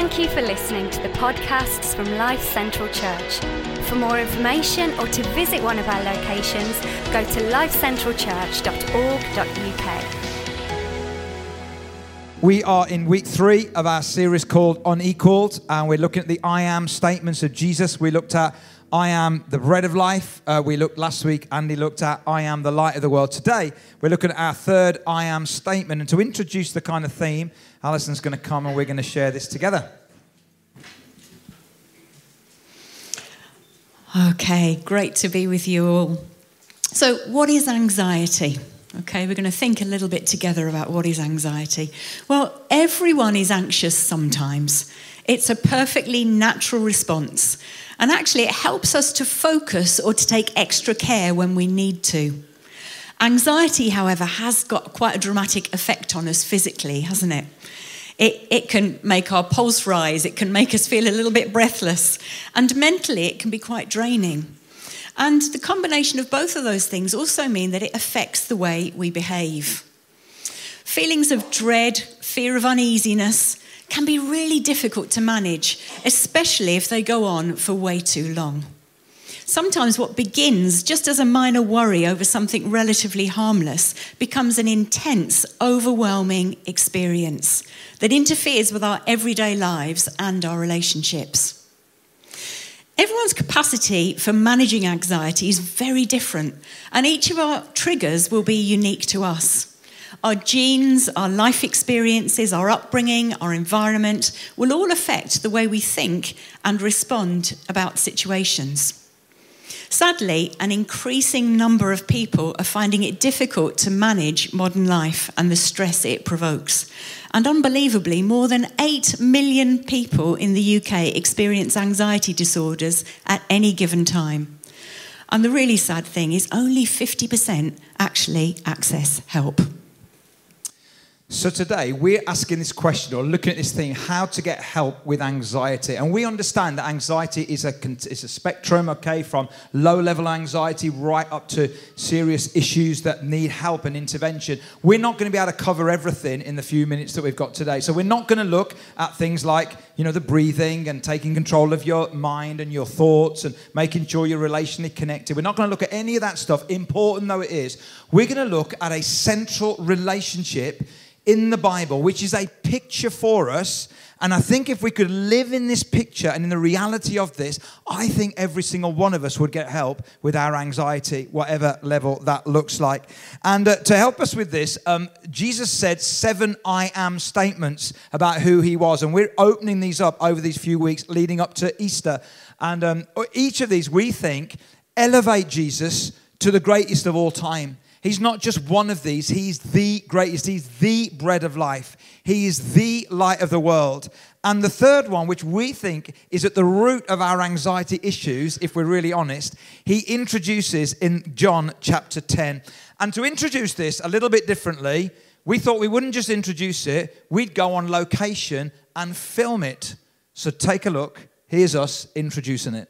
Thank you for listening to the podcasts from Life Central Church. For more information or to visit one of our locations, go to lifecentralchurch.org.uk. We are in week three of our series called Unequaled, and we're looking at the I am statements of Jesus. We looked at I am the bread of life. Uh, we looked last week, Andy looked at I am the light of the world. Today, we're looking at our third I am statement. And to introduce the kind of theme, Alison's going to come and we're going to share this together. Okay, great to be with you all. So, what is anxiety? Okay, we're going to think a little bit together about what is anxiety. Well, everyone is anxious sometimes. It's a perfectly natural response. And actually, it helps us to focus or to take extra care when we need to. Anxiety, however, has got quite a dramatic effect on us physically, hasn't it? It, it can make our pulse rise, it can make us feel a little bit breathless, and mentally, it can be quite draining. And the combination of both of those things also mean that it affects the way we behave. Feelings of dread, fear of uneasiness can be really difficult to manage, especially if they go on for way too long. Sometimes what begins just as a minor worry over something relatively harmless becomes an intense, overwhelming experience that interferes with our everyday lives and our relationships. Everyone's capacity for managing anxiety is very different, and each of our triggers will be unique to us. Our genes, our life experiences, our upbringing, our environment will all affect the way we think and respond about situations. Sadly, an increasing number of people are finding it difficult to manage modern life and the stress it provokes. And unbelievably, more than 8 million people in the UK experience anxiety disorders at any given time. And the really sad thing is, only 50% actually access help. So today we're asking this question or looking at this thing how to get help with anxiety. And we understand that anxiety is a, is a spectrum, okay, from low level anxiety right up to serious issues that need help and intervention. We're not going to be able to cover everything in the few minutes that we've got today. So we're not going to look at things like, you know, the breathing and taking control of your mind and your thoughts and making sure you're relationally connected. We're not going to look at any of that stuff, important though it is. We're going to look at a central relationship in the Bible, which is a picture for us. And I think if we could live in this picture and in the reality of this, I think every single one of us would get help with our anxiety, whatever level that looks like. And uh, to help us with this, um, Jesus said seven I am statements about who he was. And we're opening these up over these few weeks leading up to Easter. And um, each of these, we think, elevate Jesus to the greatest of all time. He's not just one of these, he's the greatest. He's the bread of life. He is the light of the world. And the third one, which we think is at the root of our anxiety issues, if we're really honest, he introduces in John chapter 10. And to introduce this a little bit differently, we thought we wouldn't just introduce it, we'd go on location and film it. So take a look. Here's us introducing it.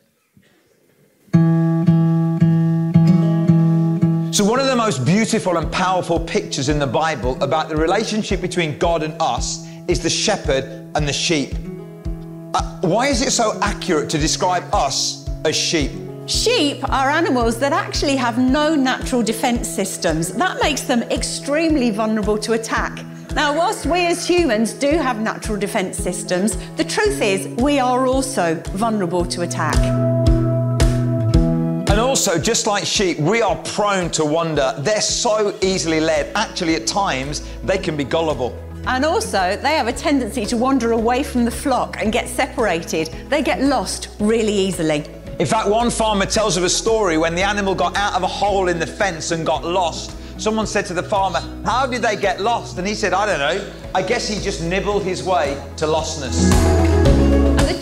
Most beautiful and powerful pictures in the Bible about the relationship between God and us is the shepherd and the sheep. Uh, why is it so accurate to describe us as sheep? Sheep are animals that actually have no natural defense systems. That makes them extremely vulnerable to attack. Now, whilst we as humans do have natural defense systems, the truth is we are also vulnerable to attack. And also, just like sheep, we are prone to wander. They're so easily led. Actually, at times, they can be gullible. And also, they have a tendency to wander away from the flock and get separated. They get lost really easily. In fact, one farmer tells of a story when the animal got out of a hole in the fence and got lost. Someone said to the farmer, How did they get lost? And he said, I don't know. I guess he just nibbled his way to lostness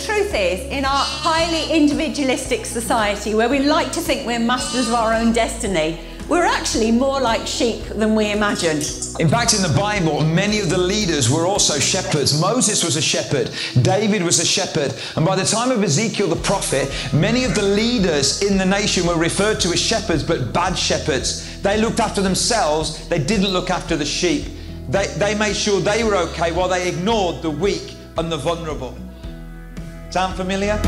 truth is, in our highly individualistic society where we like to think we're masters of our own destiny, we're actually more like sheep than we imagine. In fact, in the Bible, many of the leaders were also shepherds. Moses was a shepherd, David was a shepherd, and by the time of Ezekiel the prophet, many of the leaders in the nation were referred to as shepherds, but bad shepherds. They looked after themselves, they didn't look after the sheep. They, they made sure they were okay while they ignored the weak and the vulnerable. Sound familiar?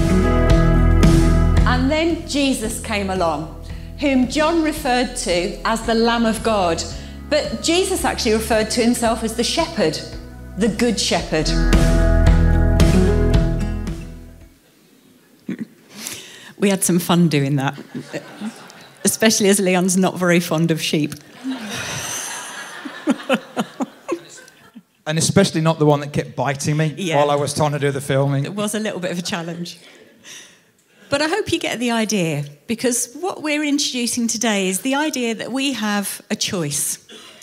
And then Jesus came along, whom John referred to as the Lamb of God. But Jesus actually referred to himself as the shepherd, the good shepherd. We had some fun doing that, especially as Leon's not very fond of sheep. and especially not the one that kept biting me Yeah. while I was trying to do the filming. It was a little bit of a challenge. But I hope you get the idea because what we're introducing today is the idea that we have a choice.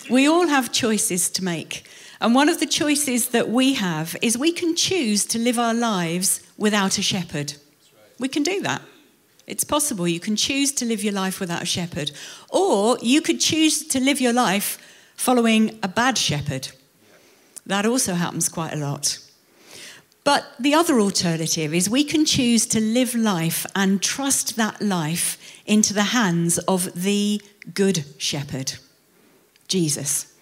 We all have choices to make. And one of the choices that we have is we can choose to live our lives without a shepherd. We can do that. It's possible. You can choose to live your life without a shepherd. Or you could choose to live your life following a bad shepherd. That also happens quite a lot. But the other alternative is we can choose to live life and trust that life into the hands of the good shepherd, Jesus.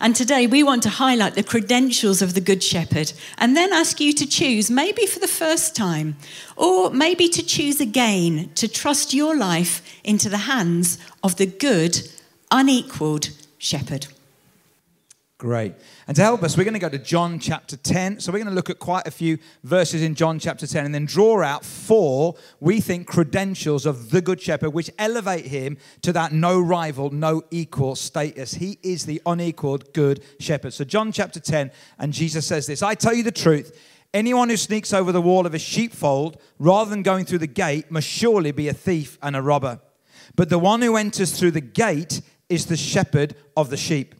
And today we want to highlight the credentials of the Good Shepherd and then ask you to choose, maybe for the first time, or maybe to choose again to trust your life into the hands of the good, unequaled shepherd. Great. And to help us, we're going to go to John chapter 10. So we're going to look at quite a few verses in John chapter 10 and then draw out four, we think, credentials of the Good Shepherd, which elevate him to that no rival, no equal status. He is the unequaled Good Shepherd. So, John chapter 10, and Jesus says this I tell you the truth. Anyone who sneaks over the wall of a sheepfold rather than going through the gate must surely be a thief and a robber. But the one who enters through the gate is the shepherd of the sheep.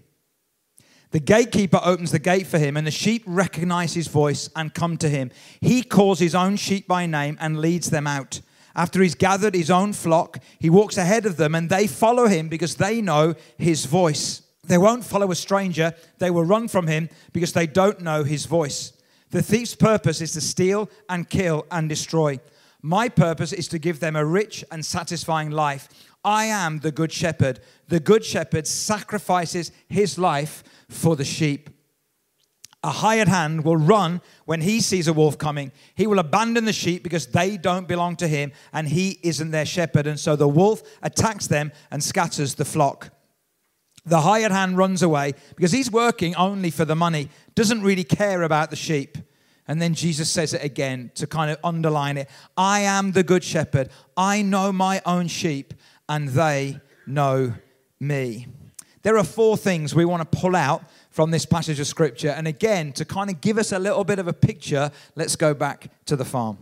The gatekeeper opens the gate for him, and the sheep recognize his voice and come to him. He calls his own sheep by name and leads them out. After he's gathered his own flock, he walks ahead of them, and they follow him because they know his voice. They won't follow a stranger, they will run from him because they don't know his voice. The thief's purpose is to steal and kill and destroy. My purpose is to give them a rich and satisfying life. I am the good shepherd. The good shepherd sacrifices his life for the sheep. A hired hand will run when he sees a wolf coming. He will abandon the sheep because they don't belong to him and he isn't their shepherd. And so the wolf attacks them and scatters the flock. The hired hand runs away because he's working only for the money, doesn't really care about the sheep. And then Jesus says it again to kind of underline it I am the good shepherd. I know my own sheep, and they know me. There are four things we want to pull out from this passage of scripture. And again, to kind of give us a little bit of a picture, let's go back to the farm.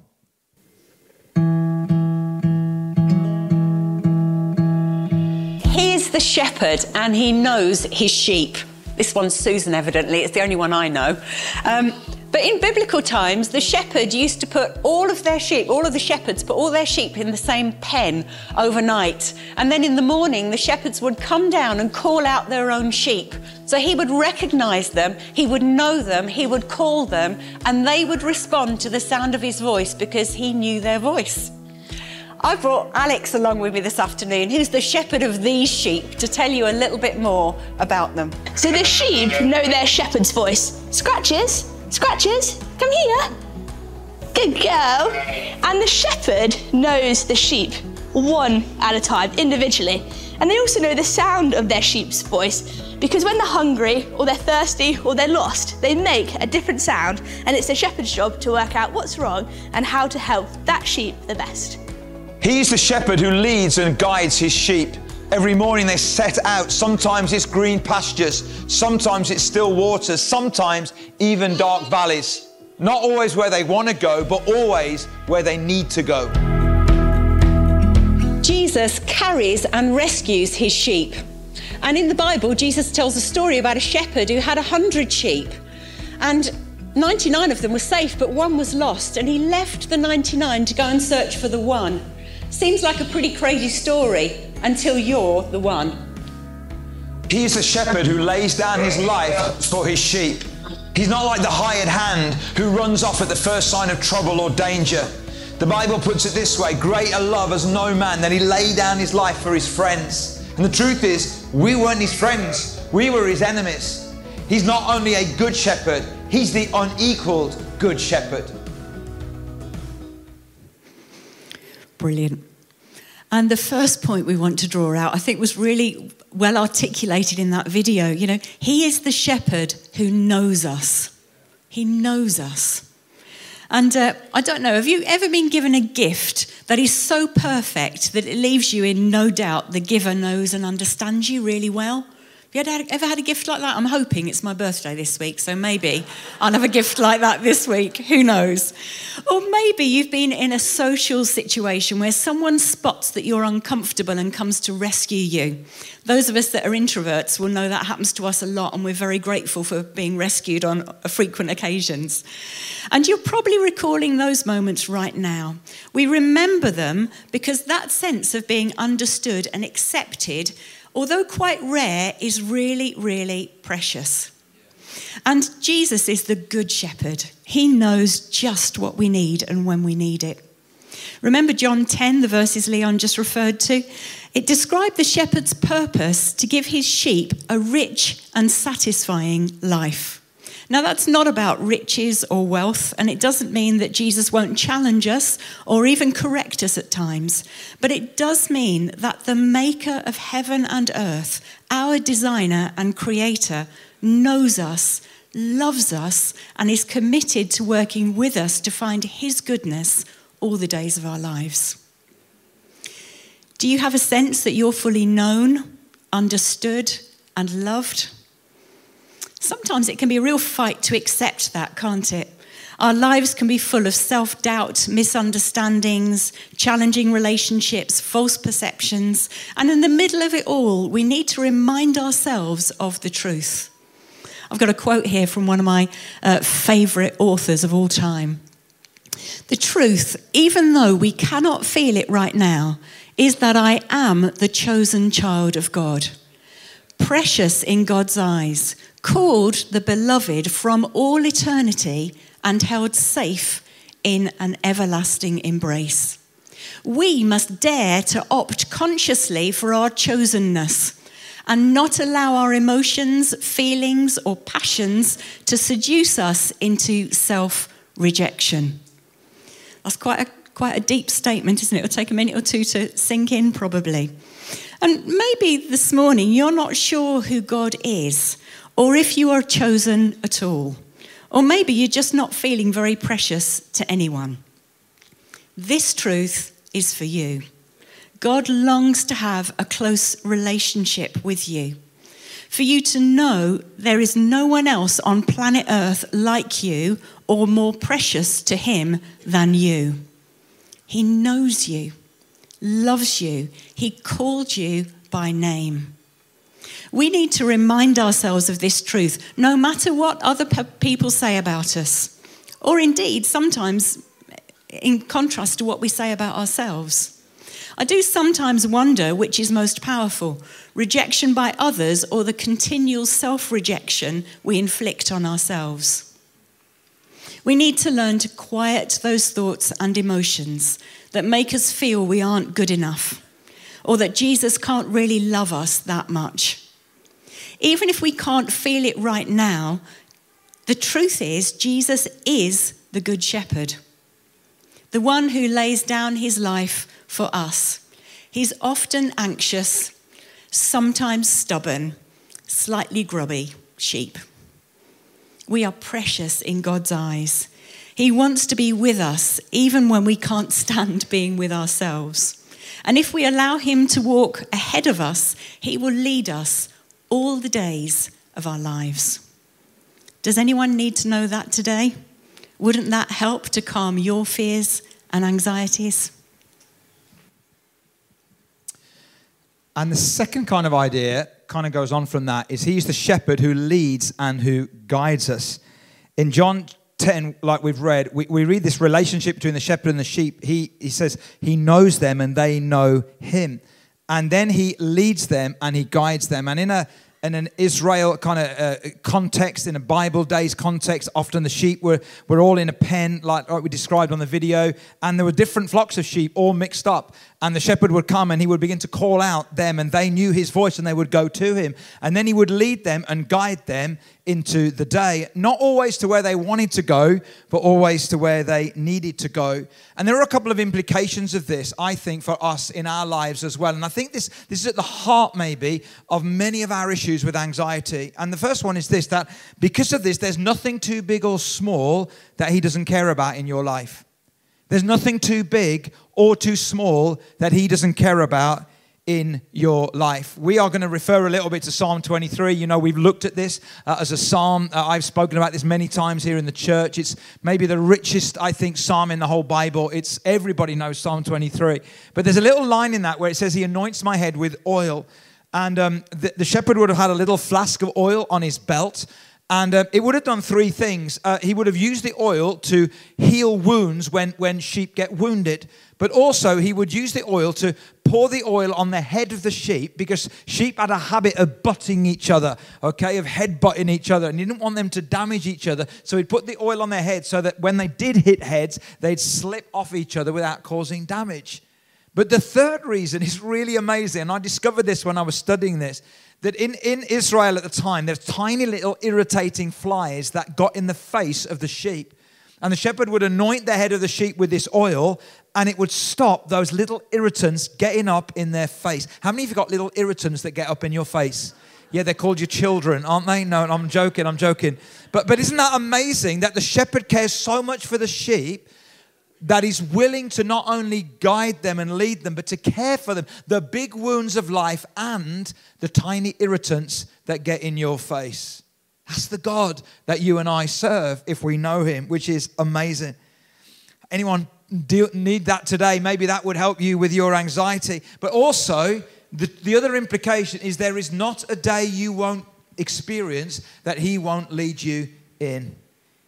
He is the shepherd and he knows his sheep. This one's Susan, evidently. It's the only one I know. Um, but in biblical times, the shepherd used to put all of their sheep, all of the shepherds put all their sheep in the same pen overnight. And then in the morning, the shepherds would come down and call out their own sheep. So he would recognize them, he would know them, he would call them, and they would respond to the sound of his voice because he knew their voice. I brought Alex along with me this afternoon, who's the shepherd of these sheep, to tell you a little bit more about them. So the sheep know their shepherd's voice. Scratches, scratches, come here. Good girl. And the shepherd knows the sheep one at a time, individually. And they also know the sound of their sheep's voice because when they're hungry or they're thirsty or they're lost, they make a different sound. And it's the shepherd's job to work out what's wrong and how to help that sheep the best. He's the shepherd who leads and guides his sheep. Every morning they set out. Sometimes it's green pastures, sometimes it's still waters, sometimes even dark valleys. Not always where they want to go, but always where they need to go. Jesus carries and rescues his sheep. And in the Bible, Jesus tells a story about a shepherd who had a hundred sheep. And 99 of them were safe, but one was lost. And he left the 99 to go and search for the one. Seems like a pretty crazy story until you're the one. He's the shepherd who lays down his life for his sheep. He's not like the hired hand who runs off at the first sign of trouble or danger. The Bible puts it this way greater love has no man than he laid down his life for his friends. And the truth is, we weren't his friends, we were his enemies. He's not only a good shepherd, he's the unequaled good shepherd. Brilliant. And the first point we want to draw out, I think, was really well articulated in that video. You know, He is the shepherd who knows us. He knows us. And uh, I don't know, have you ever been given a gift that is so perfect that it leaves you in no doubt the giver knows and understands you really well? Have you ever had a gift like that? I'm hoping it's my birthday this week, so maybe I'll have a gift like that this week. Who knows? Or maybe you've been in a social situation where someone spots that you're uncomfortable and comes to rescue you. Those of us that are introverts will know that happens to us a lot, and we're very grateful for being rescued on frequent occasions. And you're probably recalling those moments right now. We remember them because that sense of being understood and accepted although quite rare, is really, really precious. And Jesus is the good shepherd. He knows just what we need and when we need it. Remember John 10, the verses Leon just referred to? It described the shepherd's purpose to give his sheep a rich and satisfying life. Now, that's not about riches or wealth, and it doesn't mean that Jesus won't challenge us or even correct us at times. But it does mean that the maker of heaven and earth, our designer and creator, knows us, loves us, and is committed to working with us to find his goodness all the days of our lives. Do you have a sense that you're fully known, understood, and loved? Sometimes it can be a real fight to accept that, can't it? Our lives can be full of self doubt, misunderstandings, challenging relationships, false perceptions. And in the middle of it all, we need to remind ourselves of the truth. I've got a quote here from one of my uh, favourite authors of all time. The truth, even though we cannot feel it right now, is that I am the chosen child of God, precious in God's eyes, called the beloved from all eternity and held safe in an everlasting embrace. We must dare to opt consciously for our chosenness and not allow our emotions, feelings, or passions to seduce us into self rejection. That's quite a, quite a deep statement, isn't it? It'll take a minute or two to sink in, probably. And maybe this morning you're not sure who God is or if you are chosen at all. Or maybe you're just not feeling very precious to anyone. This truth is for you. God longs to have a close relationship with you. For you to know there is no one else on planet Earth like you or more precious to Him than you. He knows you, loves you, He called you by name. We need to remind ourselves of this truth, no matter what other people say about us, or indeed, sometimes in contrast to what we say about ourselves. I do sometimes wonder which is most powerful rejection by others or the continual self rejection we inflict on ourselves. We need to learn to quiet those thoughts and emotions that make us feel we aren't good enough or that Jesus can't really love us that much. Even if we can't feel it right now, the truth is, Jesus is the Good Shepherd, the one who lays down his life for us. He's often anxious, sometimes stubborn, slightly grubby sheep. We are precious in God's eyes. He wants to be with us even when we can't stand being with ourselves. And if we allow Him to walk ahead of us, He will lead us all the days of our lives. Does anyone need to know that today? Wouldn't that help to calm your fears and anxieties? And the second kind of idea kind of goes on from that is he's the shepherd who leads and who guides us. In John 10, like we've read, we, we read this relationship between the shepherd and the sheep. He, he says he knows them and they know him and then he leads them and he guides them. And in a in an Israel kind of uh, context, in a Bible days context, often the sheep were, were all in a pen, like, like we described on the video, and there were different flocks of sheep all mixed up. And the shepherd would come and he would begin to call out them, and they knew his voice and they would go to him. And then he would lead them and guide them into the day, not always to where they wanted to go, but always to where they needed to go. And there are a couple of implications of this, I think, for us in our lives as well. And I think this, this is at the heart, maybe, of many of our issues with anxiety. And the first one is this that because of this, there's nothing too big or small that he doesn't care about in your life. There's nothing too big or too small that he doesn't care about in your life. We are going to refer a little bit to Psalm 23. You know, we've looked at this uh, as a psalm. Uh, I've spoken about this many times here in the church. It's maybe the richest, I think, psalm in the whole Bible. It's everybody knows Psalm 23. But there's a little line in that where it says, He anoints my head with oil. And um, the, the shepherd would have had a little flask of oil on his belt. And uh, it would have done three things. Uh, he would have used the oil to heal wounds when, when sheep get wounded. But also, he would use the oil to pour the oil on the head of the sheep because sheep had a habit of butting each other, okay, of head butting each other. And he didn't want them to damage each other. So he'd put the oil on their head so that when they did hit heads, they'd slip off each other without causing damage. But the third reason is really amazing. And I discovered this when I was studying this that in, in Israel at the time, there's tiny little irritating flies that got in the face of the sheep. And the shepherd would anoint the head of the sheep with this oil, and it would stop those little irritants getting up in their face. How many of you got little irritants that get up in your face? Yeah, they're called your children, aren't they? No, I'm joking, I'm joking. But, but isn't that amazing that the shepherd cares so much for the sheep that he's willing to not only guide them and lead them, but to care for them, the big wounds of life and the tiny irritants that get in your face. That's the God that you and I serve if we know him, which is amazing. Anyone need that today? Maybe that would help you with your anxiety. But also, the, the other implication is there is not a day you won't experience that he won't lead you in.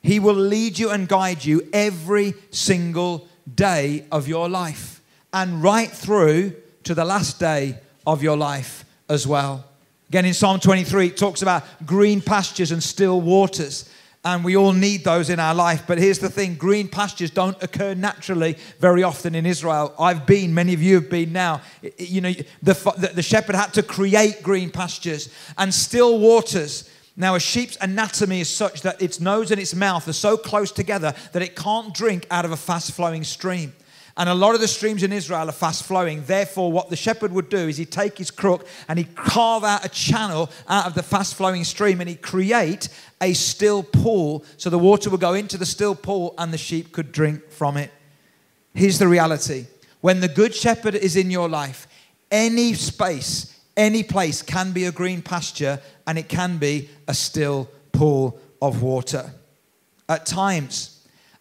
He will lead you and guide you every single day of your life and right through to the last day of your life as well. Again, in Psalm 23, it talks about green pastures and still waters. And we all need those in our life. But here's the thing green pastures don't occur naturally very often in Israel. I've been, many of you have been now. You know, the, the shepherd had to create green pastures and still waters now, a sheep's anatomy is such that its nose and its mouth are so close together that it can't drink out of a fast flowing stream. And a lot of the streams in Israel are fast flowing. Therefore, what the shepherd would do is he'd take his crook and he'd carve out a channel out of the fast flowing stream and he'd create a still pool so the water would go into the still pool and the sheep could drink from it. Here's the reality when the good shepherd is in your life, any space, any place can be a green pasture and it can be a still pool of water. At times,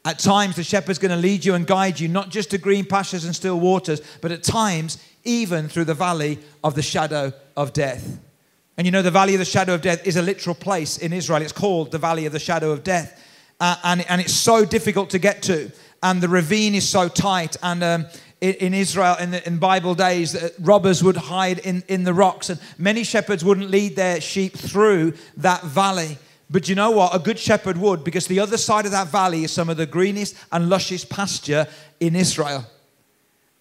at times the shepherd's going to lead you and guide you not just to green pastures and still waters, but at times even through the valley of the shadow of death. And you know, the valley of the shadow of death is a literal place in Israel. It's called the valley of the shadow of death. Uh, and, and it's so difficult to get to. And the ravine is so tight. And um, in Israel in, the, in Bible days, robbers would hide in, in the rocks, and many shepherds wouldn't lead their sheep through that valley. But you know what? A good shepherd would, because the other side of that valley is some of the greenest and lushest pasture in Israel.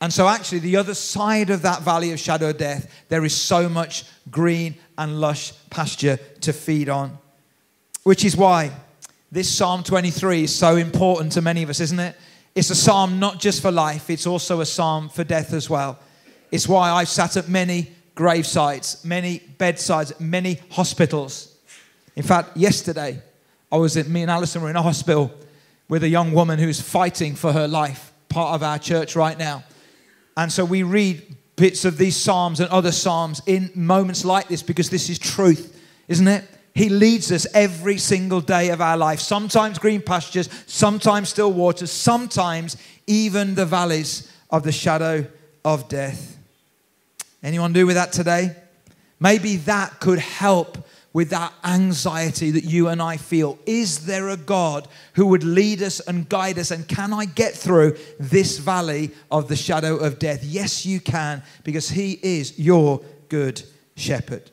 And so, actually, the other side of that valley of shadow death, there is so much green and lush pasture to feed on. Which is why this Psalm 23 is so important to many of us, isn't it? It's a psalm not just for life, it's also a psalm for death as well. It's why I've sat at many gravesides, many bedsides, many hospitals. In fact, yesterday, I was at, me and Alison were in a hospital with a young woman who's fighting for her life, part of our church right now. And so we read bits of these psalms and other psalms in moments like this because this is truth, isn't it? He leads us every single day of our life. Sometimes green pastures, sometimes still waters, sometimes even the valleys of the shadow of death. Anyone do with that today? Maybe that could help with that anxiety that you and I feel. Is there a God who would lead us and guide us? And can I get through this valley of the shadow of death? Yes, you can, because He is your good shepherd.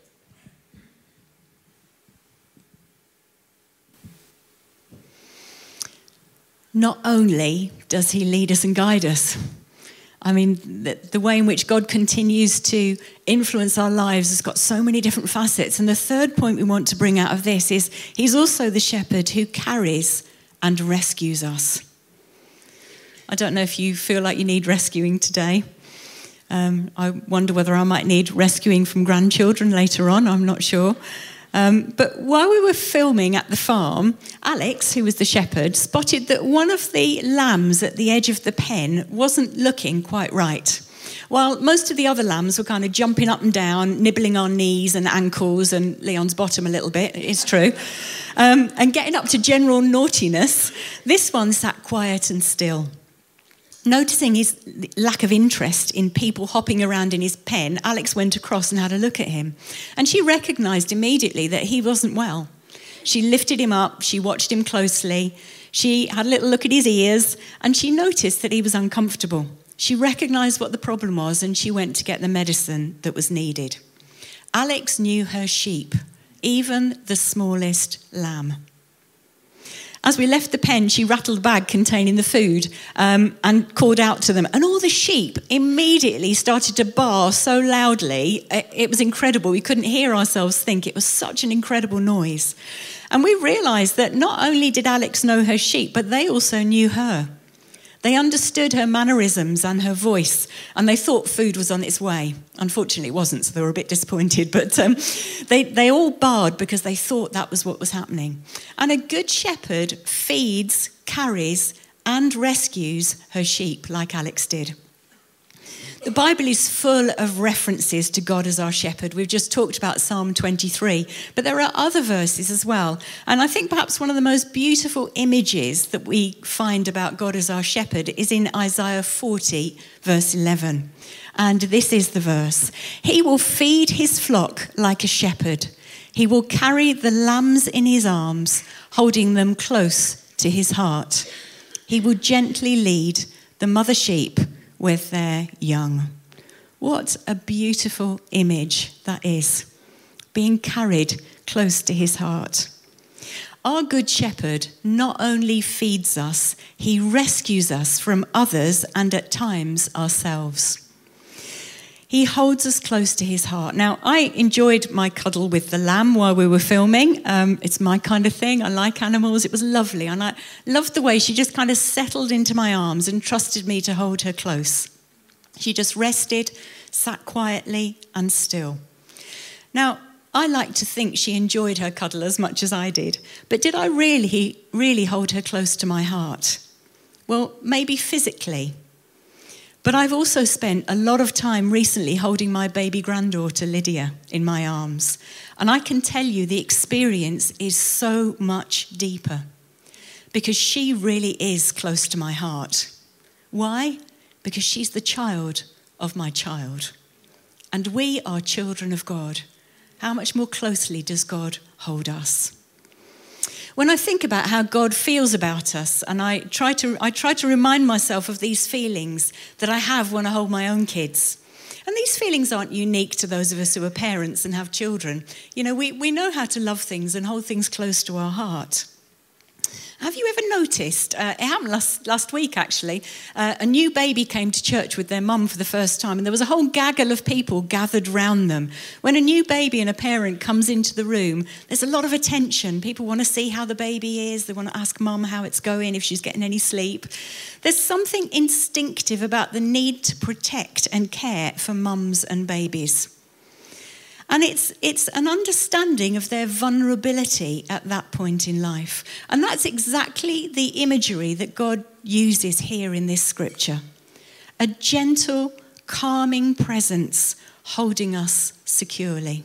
Not only does He lead us and guide us, I mean, the, the, way in which God continues to influence our lives has got so many different facets. And the third point we want to bring out of this is He's also the shepherd who carries and rescues us. I don't know if you feel like you need rescuing today. Um, I wonder whether I might need rescuing from grandchildren later on, I'm not sure. Um, but while we were filming at the farm, Alex, who was the shepherd, spotted that one of the lambs at the edge of the pen wasn't looking quite right. While most of the other lambs were kind of jumping up and down, nibbling on knees and ankles and Leon's bottom a little bit, it's true, um, and getting up to general naughtiness, this one sat quiet and still. Noticing his lack of interest in people hopping around in his pen, Alex went across and had a look at him. And she recognized immediately that he wasn't well. She lifted him up, she watched him closely, she had a little look at his ears, and she noticed that he was uncomfortable. She recognized what the problem was and she went to get the medicine that was needed. Alex knew her sheep, even the smallest lamb. As we left the pen, she rattled a bag containing the food um, and called out to them. And all the sheep immediately started to bar so loudly. It was incredible. We couldn't hear ourselves think. It was such an incredible noise. And we realized that not only did Alex know her sheep, but they also knew her. They understood her mannerisms and her voice, and they thought food was on its way. Unfortunately, it wasn't, so they were a bit disappointed. But um, they, they all barred because they thought that was what was happening. And a good shepherd feeds, carries, and rescues her sheep, like Alex did. The Bible is full of references to God as our shepherd. We've just talked about Psalm 23, but there are other verses as well. And I think perhaps one of the most beautiful images that we find about God as our shepherd is in Isaiah 40, verse 11. And this is the verse He will feed his flock like a shepherd, he will carry the lambs in his arms, holding them close to his heart. He will gently lead the mother sheep with their young. What a beautiful image that is, being carried close to his heart. Our Good Shepherd not only feeds us, he rescues us from others and at times ourselves. He holds us close to his heart. Now, I enjoyed my cuddle with the lamb while we were filming. Um, it's my kind of thing. I like animals. It was lovely. And I loved the way she just kind of settled into my arms and trusted me to hold her close. She just rested, sat quietly and still. Now, I like to think she enjoyed her cuddle as much as I did. But did I really, really hold her close to my heart? Well, maybe physically. But I've also spent a lot of time recently holding my baby granddaughter Lydia in my arms. And I can tell you the experience is so much deeper because she really is close to my heart. Why? Because she's the child of my child. And we are children of God. How much more closely does God hold us? When I think about how God feels about us, and I try to, I try to remind myself of these feelings that I have when I hold my own kids. And these feelings aren't unique to those of us who are parents and have children. You know, we, we know how to love things and hold things close to our heart. Have you ever noticed? Uh, it happened last, last week, actually. Uh, a new baby came to church with their mum for the first time, and there was a whole gaggle of people gathered round them. When a new baby and a parent comes into the room, there's a lot of attention. People want to see how the baby is, they want to ask mum how it's going, if she's getting any sleep. There's something instinctive about the need to protect and care for mums and babies. And it's, it's an understanding of their vulnerability at that point in life. And that's exactly the imagery that God uses here in this scripture a gentle, calming presence holding us securely.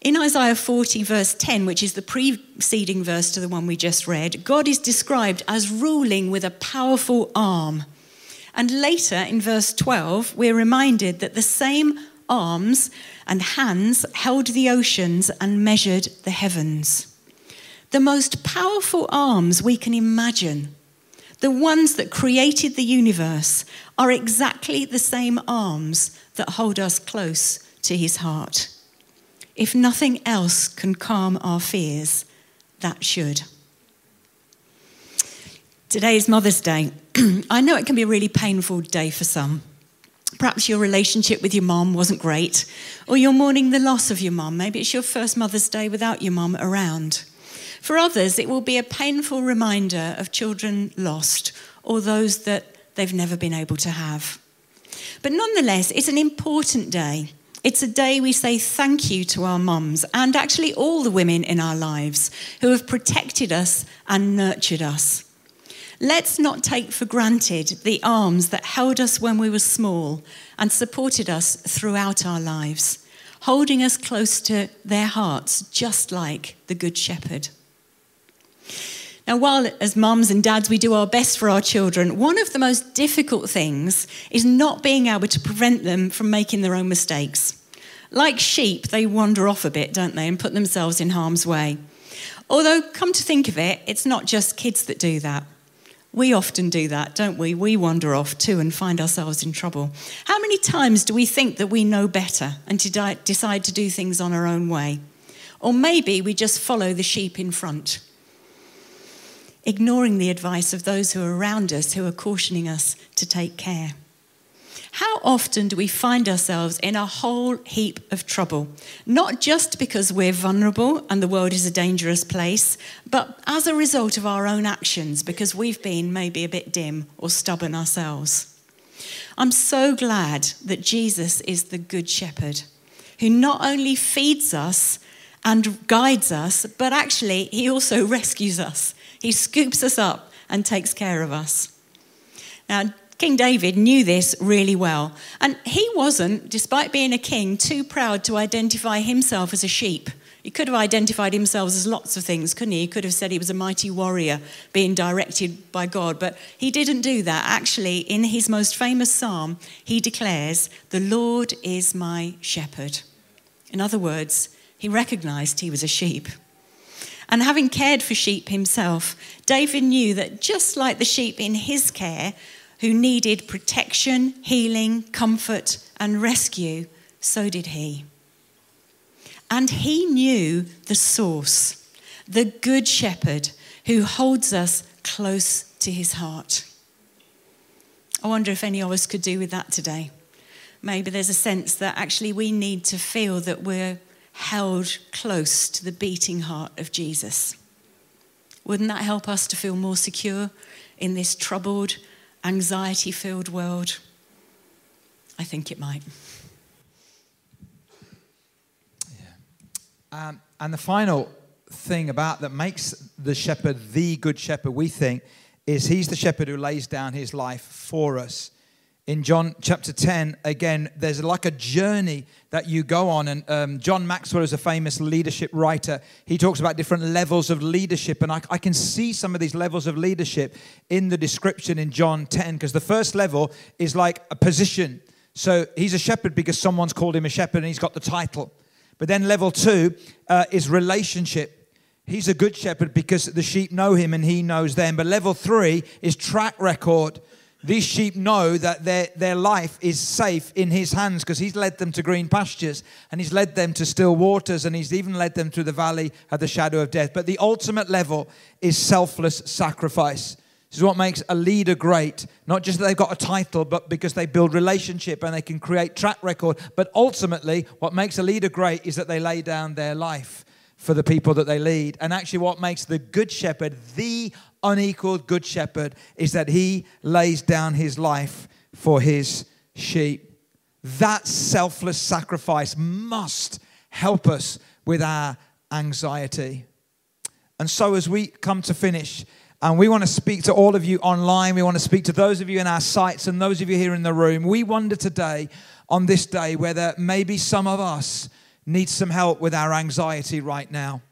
In Isaiah 40, verse 10, which is the preceding verse to the one we just read, God is described as ruling with a powerful arm. And later in verse 12, we're reminded that the same arms and hands held the oceans and measured the heavens. The most powerful arms we can imagine, the ones that created the universe, are exactly the same arms that hold us close to his heart. If nothing else can calm our fears, that should. Today is Mother's Day. I know it can be a really painful day for some. Perhaps your relationship with your mom wasn't great, or you're mourning the loss of your mom. Maybe it's your first Mother's Day without your mom around. For others, it will be a painful reminder of children lost or those that they've never been able to have. But nonetheless, it's an important day. It's a day we say thank you to our mums and actually all the women in our lives who have protected us and nurtured us. Let's not take for granted the arms that held us when we were small and supported us throughout our lives, holding us close to their hearts, just like the Good Shepherd. Now, while as mums and dads we do our best for our children, one of the most difficult things is not being able to prevent them from making their own mistakes. Like sheep, they wander off a bit, don't they, and put themselves in harm's way. Although, come to think of it, it's not just kids that do that. We often do that, don't we? We wander off too and find ourselves in trouble. How many times do we think that we know better and to decide to do things on our own way? Or maybe we just follow the sheep in front, ignoring the advice of those who are around us who are cautioning us to take care. How often do we find ourselves in a whole heap of trouble? Not just because we're vulnerable and the world is a dangerous place, but as a result of our own actions because we've been maybe a bit dim or stubborn ourselves. I'm so glad that Jesus is the Good Shepherd who not only feeds us and guides us, but actually, he also rescues us. He scoops us up and takes care of us. Now, King David knew this really well. And he wasn't, despite being a king, too proud to identify himself as a sheep. He could have identified himself as lots of things, couldn't he? He could have said he was a mighty warrior being directed by God, but he didn't do that. Actually, in his most famous psalm, he declares, The Lord is my shepherd. In other words, he recognized he was a sheep. And having cared for sheep himself, David knew that just like the sheep in his care, who needed protection, healing, comfort, and rescue, so did he. And he knew the source, the good shepherd who holds us close to his heart. I wonder if any of us could do with that today. Maybe there's a sense that actually we need to feel that we're held close to the beating heart of Jesus. Wouldn't that help us to feel more secure in this troubled, anxiety filled world? I think it might. Yeah. Um, and the final thing about that makes the shepherd the good shepherd, we think, is he's the shepherd who lays down his life for us in John chapter 10, again, there's like a journey that you go on. And um, John Maxwell is a famous leadership writer. He talks about different levels of leadership. And I, I can see some of these levels of leadership in the description in John 10, because the first level is like a position. So he's a shepherd because someone's called him a shepherd and he's got the title. But then level two uh, is relationship. He's a good shepherd because the sheep know him and he knows them. But level three is track record. These sheep know that their, their life is safe in his hands because he's led them to green pastures and he's led them to still waters and he's even led them through the valley of the shadow of death. But the ultimate level is selfless sacrifice. This is what makes a leader great. Not just that they've got a title, but because they build relationship and they can create track record. But ultimately, what makes a leader great is that they lay down their life for the people that they lead. And actually, what makes the good shepherd the unequaled good shepherd is that he lays down his life for his sheep. That selfless sacrifice must help us with our anxiety. And so, as we come to finish, and we want to speak to all of you online, we want to speak to those of you in our sites and those of you here in the room. We wonder today, on this day, whether maybe some of us need some help with our anxiety right now.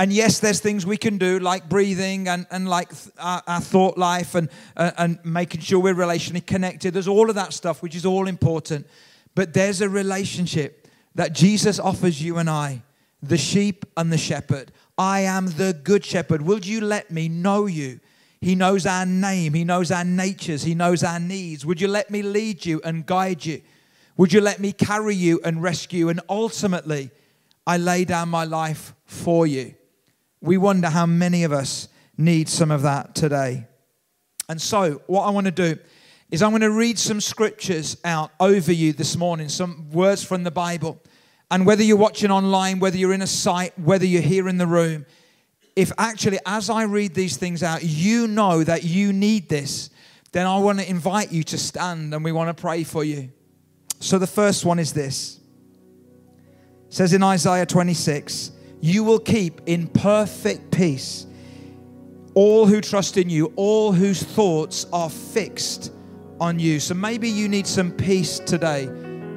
And yes, there's things we can do like breathing and, and like our, our thought life and, uh, and making sure we're relationally connected. There's all of that stuff, which is all important. But there's a relationship that Jesus offers you and I, the sheep and the shepherd. I am the good shepherd. Will you let me know you? He knows our name. He knows our natures. He knows our needs. Would you let me lead you and guide you? Would you let me carry you and rescue? And ultimately, I lay down my life for you. We wonder how many of us need some of that today. And so, what I want to do is I'm going to read some scriptures out over you this morning, some words from the Bible. And whether you're watching online, whether you're in a site, whether you're here in the room, if actually, as I read these things out, you know that you need this, then I want to invite you to stand and we want to pray for you. So the first one is this. It says in Isaiah 26, you will keep in perfect peace all who trust in you, all whose thoughts are fixed on you. So maybe you need some peace today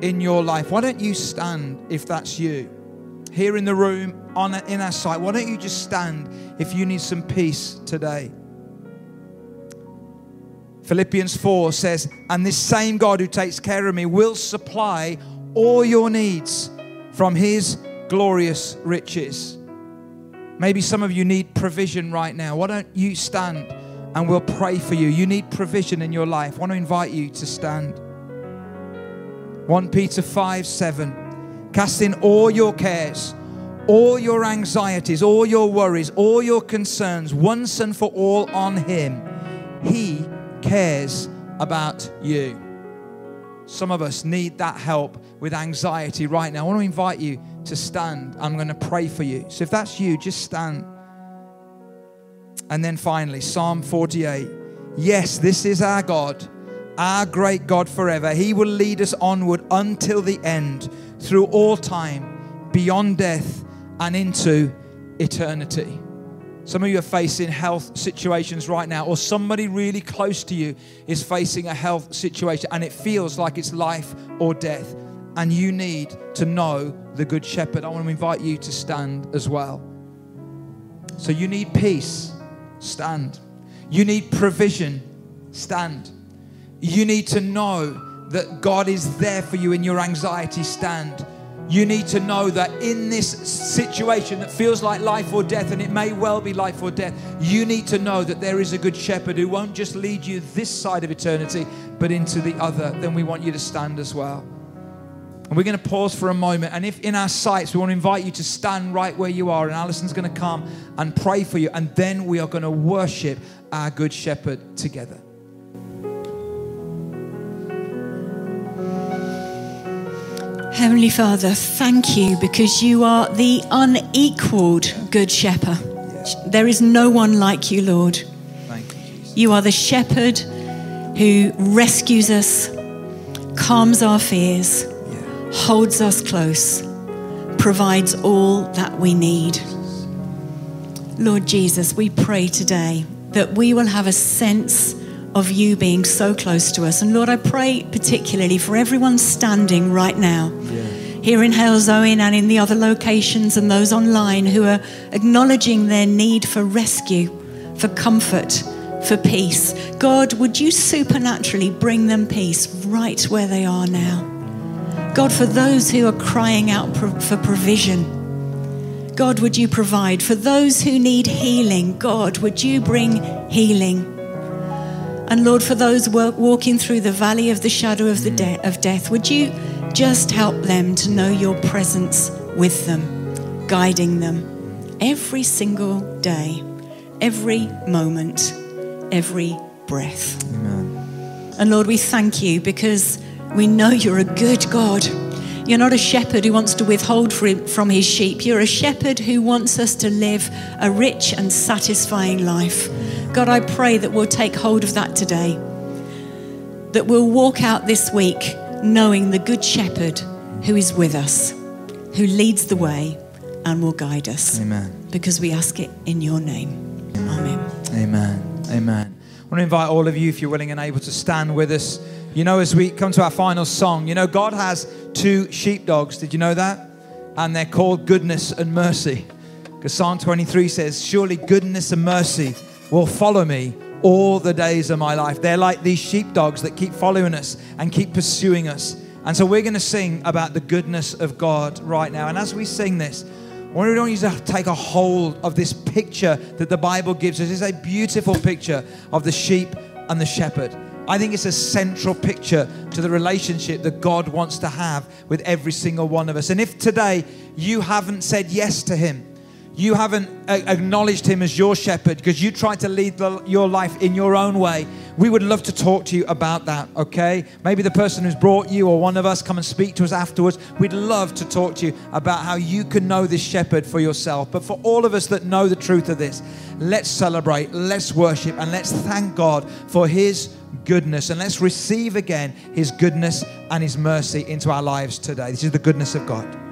in your life. Why don't you stand if that's you? Here in the room, on in our sight, why don't you just stand if you need some peace today? Philippians 4 says, And this same God who takes care of me will supply all your needs from his glorious riches. Maybe some of you need provision right now. Why don't you stand and we'll pray for you? You need provision in your life. I want to invite you to stand. 1 Peter 5 7. Casting all your cares, all your anxieties, all your worries, all your concerns once and for all on Him. He cares about you. Some of us need that help with anxiety right now. I want to invite you to stand. I'm going to pray for you. So if that's you, just stand. And then finally, Psalm 48. Yes, this is our God, our great God forever. He will lead us onward until the end, through all time, beyond death, and into eternity. Some of you are facing health situations right now, or somebody really close to you is facing a health situation and it feels like it's life or death. And you need to know the Good Shepherd. I want to invite you to stand as well. So you need peace, stand. You need provision, stand. You need to know that God is there for you in your anxiety, stand you need to know that in this situation that feels like life or death, and it may well be life or death, you need to know that there is a good shepherd who won't just lead you this side of eternity, but into the other. Then we want you to stand as well. And we're going to pause for a moment. And if in our sites, we want to invite you to stand right where you are, and Alison's going to come and pray for you. And then we are going to worship our good shepherd together. Heavenly Father, thank you because you are the unequaled Good Shepherd. There is no one like you, Lord. Thank you, Jesus. You are the shepherd who rescues us, calms our fears, holds us close, provides all that we need. Lord Jesus, we pray today that we will have a sense of you being so close to us. And Lord, I pray particularly for everyone standing right now. Here in Halesowen and in the other locations, and those online who are acknowledging their need for rescue, for comfort, for peace. God, would you supernaturally bring them peace right where they are now? God, for those who are crying out for provision, God, would you provide? For those who need healing, God, would you bring healing? And Lord, for those walking through the valley of the shadow of, the de- of death, would you just help them to know your presence with them, guiding them every single day, every moment, every breath. Amen. And Lord, we thank you because we know you're a good God. You're not a shepherd who wants to withhold from his sheep. You're a shepherd who wants us to live a rich and satisfying life. God, I pray that we'll take hold of that today. That we'll walk out this week knowing the Good Shepherd who is with us, who leads the way and will guide us. Amen. Because we ask it in your name. Amen. Amen. Amen. I want to invite all of you, if you're willing and able, to stand with us. You know, as we come to our final song, you know, God has two sheepdogs. Did you know that? And they're called goodness and mercy. Because Psalm 23 says, Surely goodness and mercy will follow me all the days of my life. They're like these sheepdogs that keep following us and keep pursuing us. And so we're going to sing about the goodness of God right now. And as we sing this, I want you to take a hold of this picture that the Bible gives us. It's a beautiful picture of the sheep and the shepherd. I think it's a central picture to the relationship that God wants to have with every single one of us. And if today you haven't said yes to Him, you haven't uh, acknowledged him as your shepherd because you tried to lead the, your life in your own way we would love to talk to you about that, okay? Maybe the person who's brought you or one of us come and speak to us afterwards. We'd love to talk to you about how you can know this shepherd for yourself. But for all of us that know the truth of this, let's celebrate, let's worship, and let's thank God for his goodness. And let's receive again his goodness and his mercy into our lives today. This is the goodness of God.